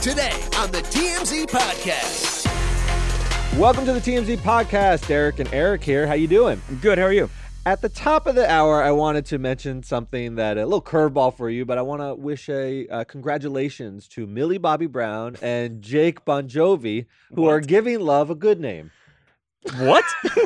today on the TMZ Podcast. Welcome to the TMZ podcast. Derek and Eric here. How you doing? I'm good. How are you? At the top of the hour, I wanted to mention something that a little curveball for you, but I want to wish a uh, congratulations to Millie Bobby Brown and Jake Bon Jovi, who are giving love a good name. What?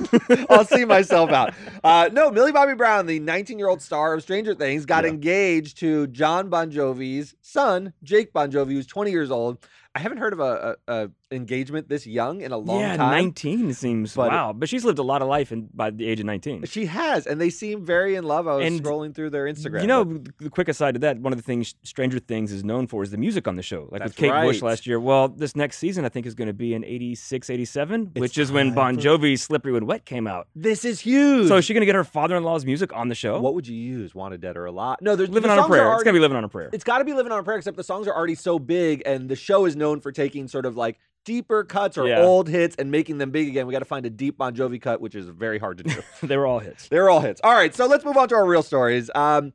I'll see myself out. Uh, no, Millie Bobby Brown, the 19 year old star of Stranger Things, got Yeah. engaged to John Bon Jovi's son, Jake Bon Jovi, who's 20 years old. I haven't heard of a, a, a engagement this young in a long time. yeah, time. 19 seems But- wow. But she's lived a lot of life in, by the age of 19. She has, and they seem very in love. I was And scrolling through their Instagram. You know, but- the quick aside to that, one of the things Stranger Things is known for is the music on the show. Like That's with Kate Bush last year. Well, this next season I think is going to be in 86, 87, It's which is when Bon Jovi's Slippery When Wet came out. this is huge. So is she going to get her father-in-law's music on the show? what would you use? Wanted Dead or Alive? No, there's living the on a prayer. It's already- going to be living on a prayer. It's got to be living on a prayer, except the songs are already so big, and the show is known for taking sort of like deeper cuts or Yeah. old hits and making them big again. We got to find a deep Bon Jovi cut, which is very hard to do. they were all hits. They were all hits. All right, so let's move on to our real stories. Um,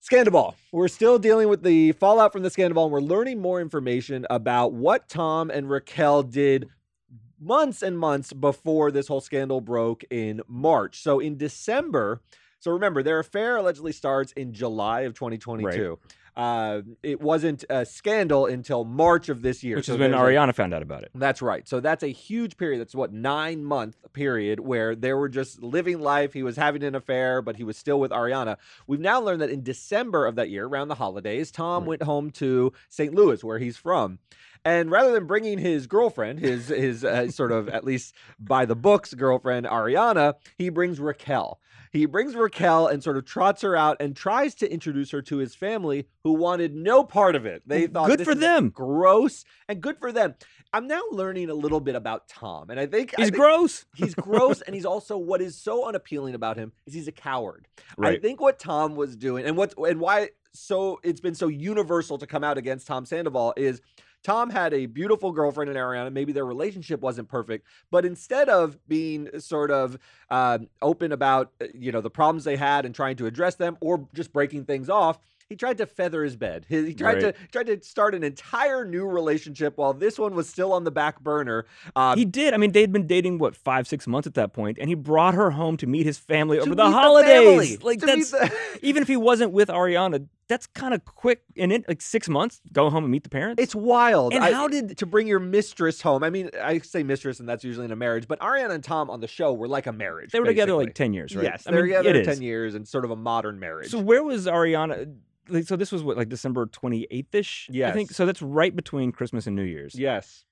Scandal. We're still dealing with the fallout from the Scandal, and we're learning more information about what Tom and Raquel did months and months before this whole scandal broke in March. So in December, so remember, their affair allegedly starts in July of 2022. Uh, it wasn't a scandal until March of this year. Which So is when there's a- Ariana found out about it. that's right. So that's a huge period. That's what nine month period where they were just living life. He was having an affair, but he was still with Ariana. We've now learned that in December of that year, around the holidays, Tom Right. went home to St. Louis, where he's from. And rather than bringing his girlfriend, his his uh, sort of at least by the books girlfriend Ariana, he brings Raquel. He brings Raquel and sort of trots her out and tries to introduce her to his family, who wanted no part of it. They mm, thought Good this for them. gross and good for them. I'm now learning a little bit about Tom, and I think I He's think gross. He's gross, and he's also what is so unappealing about him is he's a coward. I think what Tom was doing, and what and why so it's been so universal to come out against Tom Sandoval is. Tom had a beautiful girlfriend in Ariana. Maybe their relationship wasn't perfect, but instead of being sort of um, open about uh, you know the problems they had and trying to address them, or just breaking things off, he tried to feather his bed. He, tried Right. to tried to start an entire new relationship while this one was still on the back burner. Um, He did. I mean, they'd been dating what five, six months at that point, and he brought her home to meet his family over the holidays. family, like to that's the- even if he wasn't with Ariana, that's kind of quick. And it like six months, go home and meet the parents. It's wild. And I- how did- to bring your mistress home? I mean, I say mistress, and that's usually in a marriage. But Ariana and Tom on the show were like a marriage. they were together like ten years, right? Yes, they're together it is. ten years and sort of a modern marriage. So where was Ariana? Like, so this was what like December twenty eighth ish. I think Yes. so. That's right between Christmas and New Year's. yes,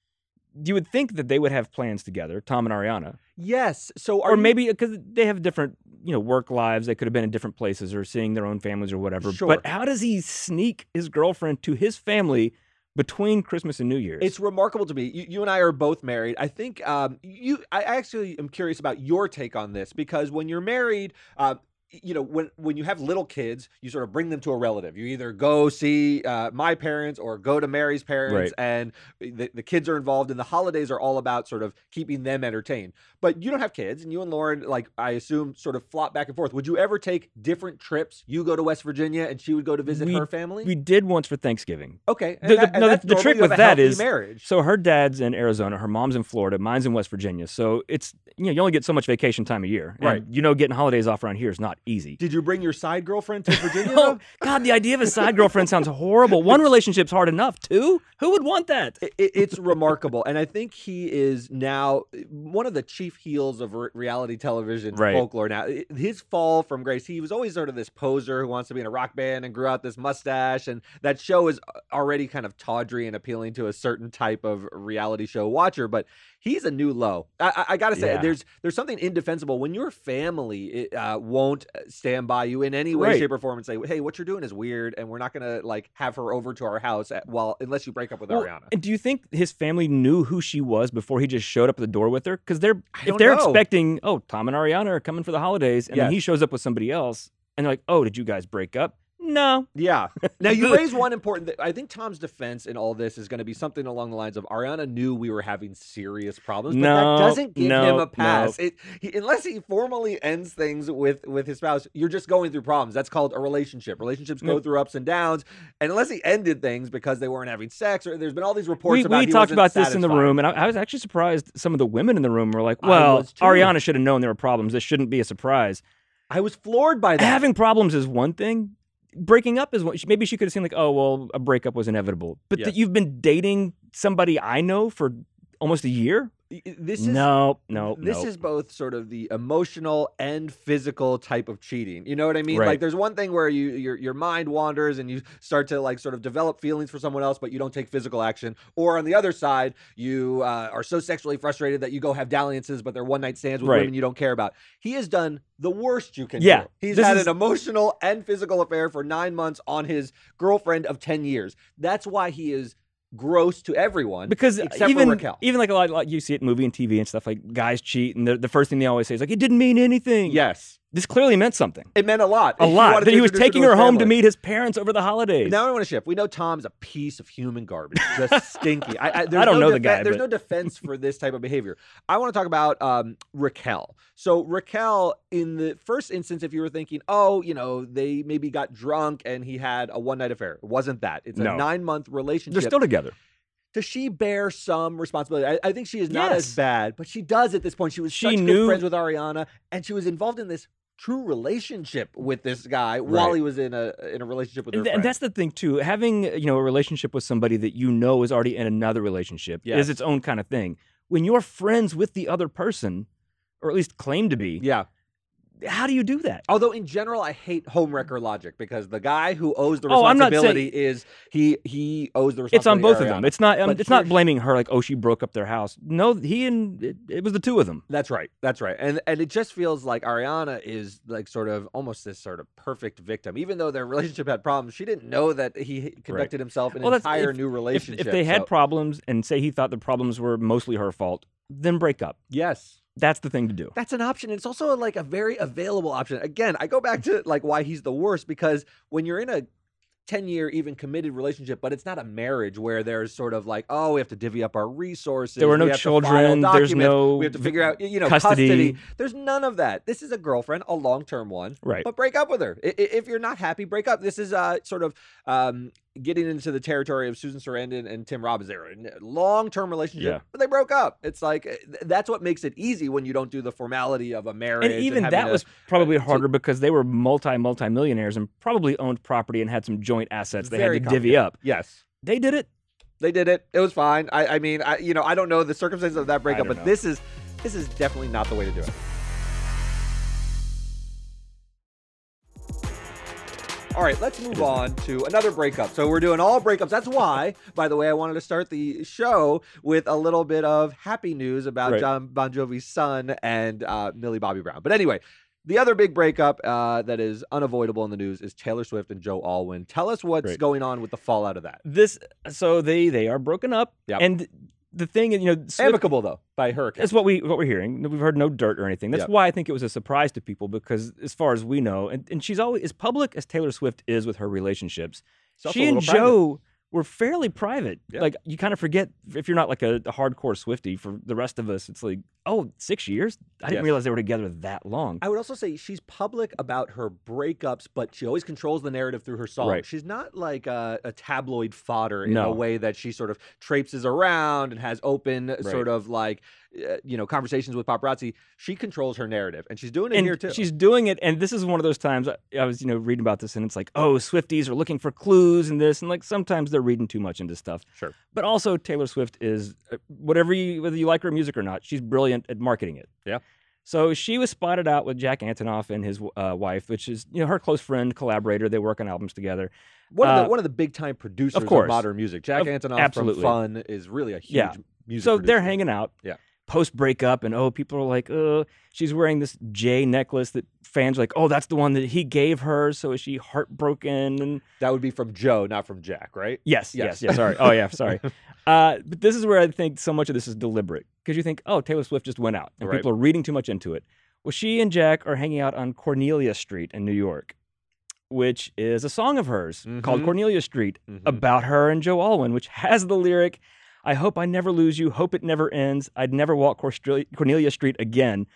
You would think that they would have plans together, Tom and Ariana, yes. So are or maybe because they have different, you know, work lives. They could have been in different places or seeing their own families or whatever. Sure. But how does he sneak his girlfriend to his family between Christmas and New Year's? It's remarkable to me. You, you and I are both married. I think um, you. I actually am curious about your take on this because when you're married, uh, you know, when when you have little kids, you sort of bring them to a relative. You either go see uh, my parents or go to Mary's parents, Right. and the, the kids are involved. And the holidays are all about sort of keeping them entertained. But you don't have kids, and you and Lauren, like I assume, sort of flop back and forth. Would you ever take different trips? You go to West Virginia, and she would go to visit We- her family. we did once for Thanksgiving. okay, The- the- that- and no, the- the trick with that is- marriage. So her dad's in Arizona, her mom's in Florida, mine's in West Virginia. So it's you know you only get so much vacation time a year, And, Right. You know, getting holidays off around here is not easy. Did you bring your side girlfriend to Virginia? Oh? God, the idea of a side girlfriend sounds horrible. One relationship's hard enough. Two, who would want that? It- it- it's remarkable, and I think he is now one of the chief heels of re- reality television Right. folklore. Now, his fall from grace, he was always sort of this poser who wants to be in a rock band and grew out this mustache, and that show is already kind of tawdry and appealing to a certain type of reality show watcher. But he's a new low. I, I, I gotta say, Yeah. there's there's something indefensible when your family uh, won't Uh, stand by you in any way, Right. shape, or form and say, "Hey, what you're doing is weird, and we're not gonna like have her over to our house at, well unless you break up with Well, Ariana." and do you think his family knew who she was before he just showed up at the door with her? Because they're if they're know. expecting, oh, Tom and Ariana are coming for the holidays, and then he shows up with somebody else, and they're like, oh, did you guys break up? No. Yeah. Now you raise one important. Th- I think Tom's defense in all this is going to be something along the lines of Ariana knew we were having serious problems, but No, that doesn't give no, him a no. pass. It, he, unless he formally ends things with with his spouse, you're just going through problems. That's called a relationship. Relationships go No. through ups and downs, and unless he ended things because they weren't having sex, or there's been all these reports We, about we talked about this in the room, and I, I was actually surprised. Some of the women in the room were like, "Well. Ariana should have known there were problems. This shouldn't be a surprise." I was floored by that. Having problems is one thing. Breaking up is one. Maybe she could have seen like, "Oh, well, a breakup was inevitable." But Yes. that you've been dating somebody I know for almost a year. This is no, no, this no. is both sort of the emotional and physical type of cheating. You know what I mean? Right. Like there's one thing where you your your mind wanders and you start to like sort of develop feelings for someone else, but you don't take physical action. Or on the other side, you uh, are so sexually frustrated that you go have dalliances, but they're one night stands with Right. women you don't care about. He has done the worst you can Yeah, do. He's had is- an emotional and physical affair for nine months on his girlfriend of ten years. That's why he is gross to everyone because except even for Raquel. even like a lot like you see it in movie and TV and stuff like guys cheat and the, the first thing they always say is like it didn't mean anything. yes, this clearly meant something. it meant a lot. A lot that he was taking her home to meet his parents over the holidays. Now I want to shift. We know Tom's a piece of human garbage, just stinky. I, I, I don't no know the guy, There's but- no defense for this type of behavior. I want to talk about um, Raquel. So Raquel, in the first instance, if you were thinking, oh, you know, they maybe got drunk and he had a one night affair, it wasn't that. It's a No. nine month relationship. They're still together. Does she bear some responsibility? I, I think she is not as bad, but she does at this point. She was She such good knew- friends with Ariana, and she was involved in this true relationship with this guy while he was in a in a relationship with her. And, th- and friend. that's the thing too. Having you know a relationship with somebody that you know is already in another relationship Yes. is its own kind of thing. When you're friends with the other person, or at least claim to be, yeah. How do you do that? Although in general, I hate homewrecker logic because the guy who owes the Oh, responsibility is he he owes the responsibility. It's on both of them. It's not um, it's not blaming her like, oh, she broke up their house. No, he and it, it was the two of them. That's right. That's right. And and it just feels like Ariana is like sort of almost this sort of perfect victim. Even though their relationship had problems, she didn't know that he conducted himself in Well, an entire if- new If, relationship. if they had So- problems and say he thought the problems were mostly her fault, then break up. yes. That's the thing to do. That's an option. It's also like a very available option. Again, I go back to like why he's the worst because when you're in a 10 year even committed relationship, but it's not a marriage where there's sort of like, oh, we have to divvy up our resources. There were no we children. There's no we have to figure out, you know, custody. custody. There's none of that. This is a girlfriend, a long term one. Right. But break up with her. If you're not happy, break up. This is a sort of um, getting into the territory of Susan Sarandon and Tim Robbins. They were in a long term relationship, Yeah. but they broke up. It's like eh, th- that's what makes it easy when you don't do the formality of a marriage. And even having that a- was probably to- harder because they were multi multi millionaires and probably owned property and had some joint assets they had to divvy up. yes. They did it. They did it. It was fine. I, I mean, I you know, I don't know the circumstances of that breakup, but know. this is this is definitely not the way to do it. All right, let's move on to another breakup. So we're doing all breakups. That's why, by the way, I wanted to start the show with a little bit of happy news about Right. John Bon Jovi's son and uh, Millie Bobby Brown. But anyway, the other big breakup uh, that is unavoidable in the news is Taylor Swift and Joe Alwyn. Tell us what's going on with the fallout of that. This so they they are broken up. Yep. And the thing, is, you know, Swift, Amicable though, by her. That's what we what we're hearing. We've heard no dirt or anything. That's Yep. why I think it was a surprise to people because, as far as we know, and, and she's always as public as Taylor Swift is with her relationships. She and private. Joe were fairly private. Yeah. Like you kind of forget if you're not like a, a hardcore Swiftie. For the rest of us, it's like, oh, six years. I didn't Yes. realize they were together that long. I would also say she's public about her breakups, but she always controls the narrative through her songs. Right. She's not like a, a tabloid fodder in No. the way that she sort of traipses around and has open sort of like uh, you know conversations with paparazzi. She controls her narrative, and she's doing it and here too. she's doing it, and this is one of those times I, I was, you know, reading about this, and it's like, oh, Swifties are looking for clues and this, and like sometimes they're reading too much into stuff. Sure. But also, Taylor Swift is uh, whatever you, whether you like her music or not, she's brilliant at marketing it. Yeah. So she was spotted out with Jack Antonoff and his uh, wife, which is you know her close friend, collaborator. They work on albums together. one of the uh, one of the big time producers of, course. modern music. Jack Of- Antonoff absolutely. from Fun is really a huge Yeah. music. so they're hanging out. Yeah. Post breakup, and oh, people are like, oh, she's wearing this J necklace that fans are like, oh, that's the one that he gave her. So is she heartbroken? And That would be from Joe, not from Jack, right? Yes, Yes. yes, yes. Sorry. Oh, yeah. Sorry. Uh, but this is where I think so much of this is deliberate because you think, oh, Taylor Swift just went out, and Right. people are reading too much into it. Well, she and Jack are hanging out on Cornelia Street in New York. which is a song of hers called Mhm. Cornelia Street Mhm. about her and Joe Alwyn, which has the lyric, I hope I never lose you, hope it never ends, I'd never walk Cornelia Street again.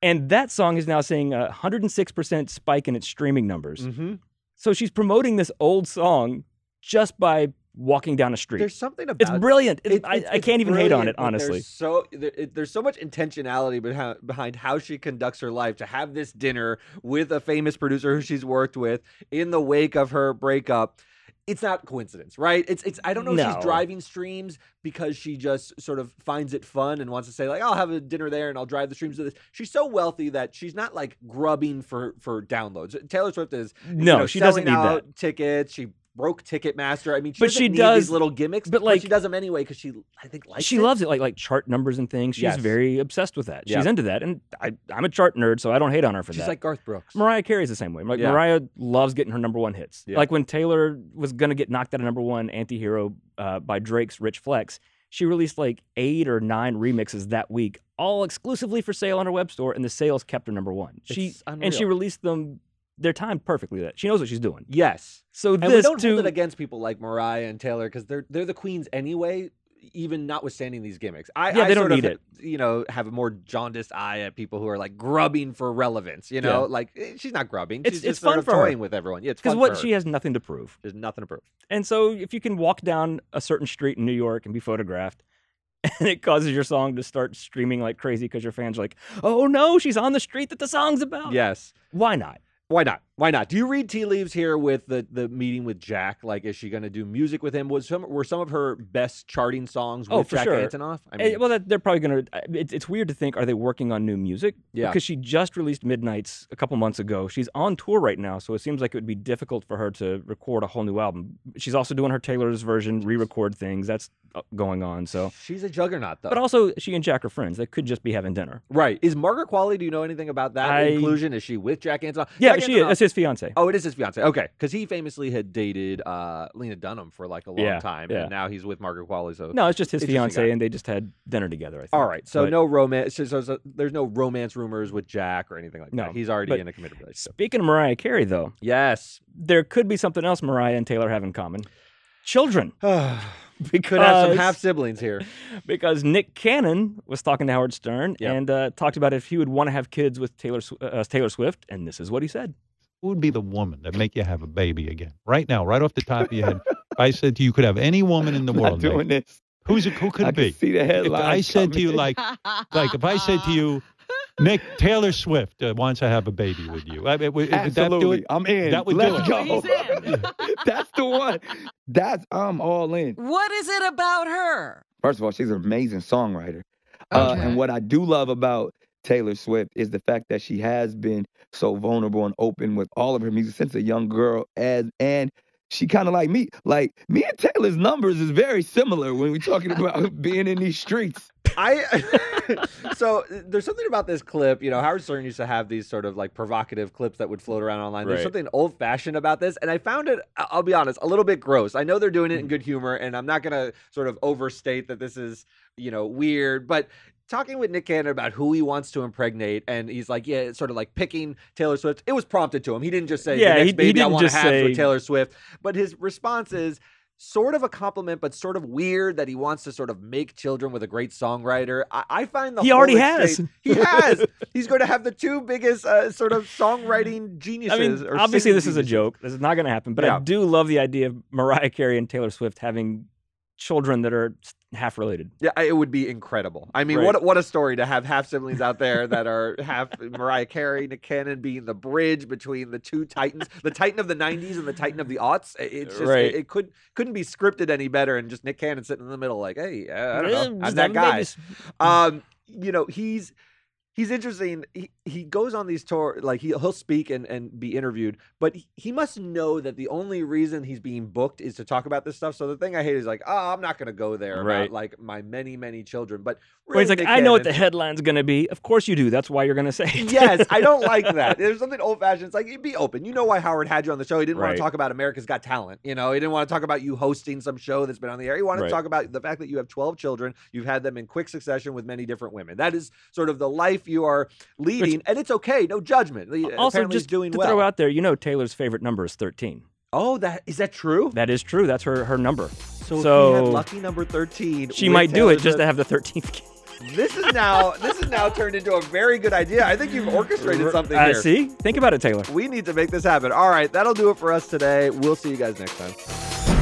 And that song is now seeing a 106% spike in its streaming numbers. Mhm. So she's promoting this old song just by walking down a street. There's something about it's brilliant. It's, It- I, it's- I can't even hate on it, honestly. There's so there, it- there's so much intentionality behind behind how she conducts her life to have this dinner with a famous producer who she's worked with in the wake of her breakup. It's not coincidence, right? It's it's I don't know if No. she's driving streams because she just sort of finds it fun and wants to say like I'll have a dinner there and I'll drive the streams to this. She's so wealthy that she's not like grubbing for for downloads. Taylor Swift is you No, know, she doesn't need that. tickets. She broke Ticketmaster. I mean, she But she need does- these little gimmicks, but, but, she does them anyway because she I think likes she it. loves it, like like chart numbers and things. She's Yes. very obsessed with that. She's Yeah. into that, and I, I'm a chart nerd, so I don't hate on her for She's that. She's like Garth Brooks. Mariah Carey's the same way. Like Yeah. Mariah loves getting her number one hits. Yeah. Like when Taylor was gonna get knocked out of number one, "Antihero" uh, by Drake's Rich Flex, she released like eight or nine remixes that week, all exclusively for sale on her web store, and the sales kept her number one. She It's and she released them. They're timed perfectly. That she knows what she's doing. Yes, So and we don't too. hold it against people like Mariah and Taylor because they're they're the queens anyway. Even notwithstanding these gimmicks, I, Yeah, I they don't sort of, need it. You know, have a more jaundiced eye at people who are like grubbing for relevance. You know, Yeah. like eh, she's not grubbing; It's- she's it's just sort fun for her. toying with everyone. Yeah, it's because what she has nothing to prove. There's nothing to prove. And so if you can walk down a certain street in New York and be photographed, and it causes your song to start streaming like crazy because your fans are like, oh no, she's on the street that the song's about. Yes. Why not? Why not? Why not? Do you read tea leaves here with the the meeting with Jack? Like, is she going to do music with him? Was some were some of her best charting songs with Oh, Jack sure. Antonoff? I Eh, well, that, they're probably going to. It's, it's weird to think, are they working on new music? Yeah. Because she just released Midnights a couple months ago. She's on tour right now, so it seems like it would be difficult for her to record a whole new album. She's also doing her Taylor's version, re record things. That's uh, going on. So. she's a juggernaut, though. But also, she and Jack are friends. They could just be having dinner. right? Is Margaret Qualley? Do you know anything about that I- inclusion? Is she with Jack Antonoff? Yeah, Jack she Antonoff- that's his fiance. Oh, it is his fiance. Okay, because he famously had dated uh, Lena Dunham for like a long Yeah, time, yeah. and now he's with Margaret Qualley. So No, it's just his Interesting fiance, guy. and they just had dinner together. I think. all right, so But no romance. So, so, so there's no romance rumors with Jack or anything like No, that. He's already but- in a committed relationship. Speaking of Mariah Carey, though, Yes. there could be something else Mariah and Taylor have in common: children. we could have some Because- half siblings here. Because Nick Cannon was talking to Howard Stern Yep. and uh, talked about if he would want to have kids with Taylor Sw- uh, Taylor Swift, and this is what he said. Who would be the woman that make you have a baby again? Right now, right off the top of your head. if I said to you, you could have any woman in the I'm world. not Nick, doing this. Who's it? Who could I it be? can see the If. I said to you, like, like if I said to you, Nick Taylor Swift uh, wants to have a baby with you, I mean, would, would that do absolutely, it? I'm in. That would Let's it. go. That's the one. That's I'm all in. What is it about her? First of all, she's an amazing songwriter. Uh, and what I do love about Taylor Swift is the fact that she has been so vulnerable and open with all of her music since a young girl, as and she kind of like me. Like me and Taylor's numbers is very similar when we're talking about being in these streets. I so there's something about this clip. You know, Howard Stern used to have these sort of like provocative clips that would float around online. There's Right. something old fashioned about this, and I found it. I'll be honest, a little bit gross. I know they're doing it in mm-hmm. good humor, and I'm not gonna sort of overstate that this is you know weird, but. Talking with Nick Cannon about who he wants to impregnate, and he's like, "Yeah, it's sort of like picking Taylor Swift." It was prompted to him. He didn't just say, Yeah, "The he- he baby I didn't want to just have say- with Taylor Swift," but his response is, sort of a compliment, but sort of weird that he wants to sort of make children with a great songwriter. I, I find the He already has. He has. He's going to have the two biggest uh, sort of songwriting geniuses. I mean, or obviously this is a joke. This is not going to happen. But Yeah. I do love the idea of Mariah Carey and Taylor Swift having children that are half related. Yeah, it would be incredible. I mean, Right. what a- what a story to have half siblings out there that are half Mariah Carey, Nick Cannon being the bridge between the two titans, the Titan of the '90s and the Titan of the aughts. It- It's just Right. it, it could couldn't be scripted any better, and just Nick Cannon sitting in the middle, like, hey, I don't know, I'm that guy. um you know he's he's interesting he, he goes on these tour like he, he'll speak and, and be interviewed but he, he must know that the only reason he's being booked is to talk about this stuff so the thing i hate is like oh i'm not going to go there Right. about like my many many children but Where he's like, I know what the headline's going to be. Of course you do. That's why you're going to say it. yes, I don't like that. There's something old fashioned. It's like be open. You know why Howard had you on the show. He didn't want to talk about America's Got Talent. You know, he didn't want to talk about you hosting some show that's been on the air. He wanted Right. to talk about the fact that you have 12 children. You've had them in quick succession with many different women. That is sort of the life if you are leading, and it's okay, no judgment. Also, apparently just doing to well. throw out there, you know Taylor's favorite number is 13. oh, that is that true? That is true. That's her her number. So, if so lucky number thirteen. she might do it just to have the 13th game. This is now this is now turned into a very good idea. I think you've orchestrated something Uh, see, think about it, Taylor. We need to make this happen. All right, that'll do it for us today. We'll see you guys next time.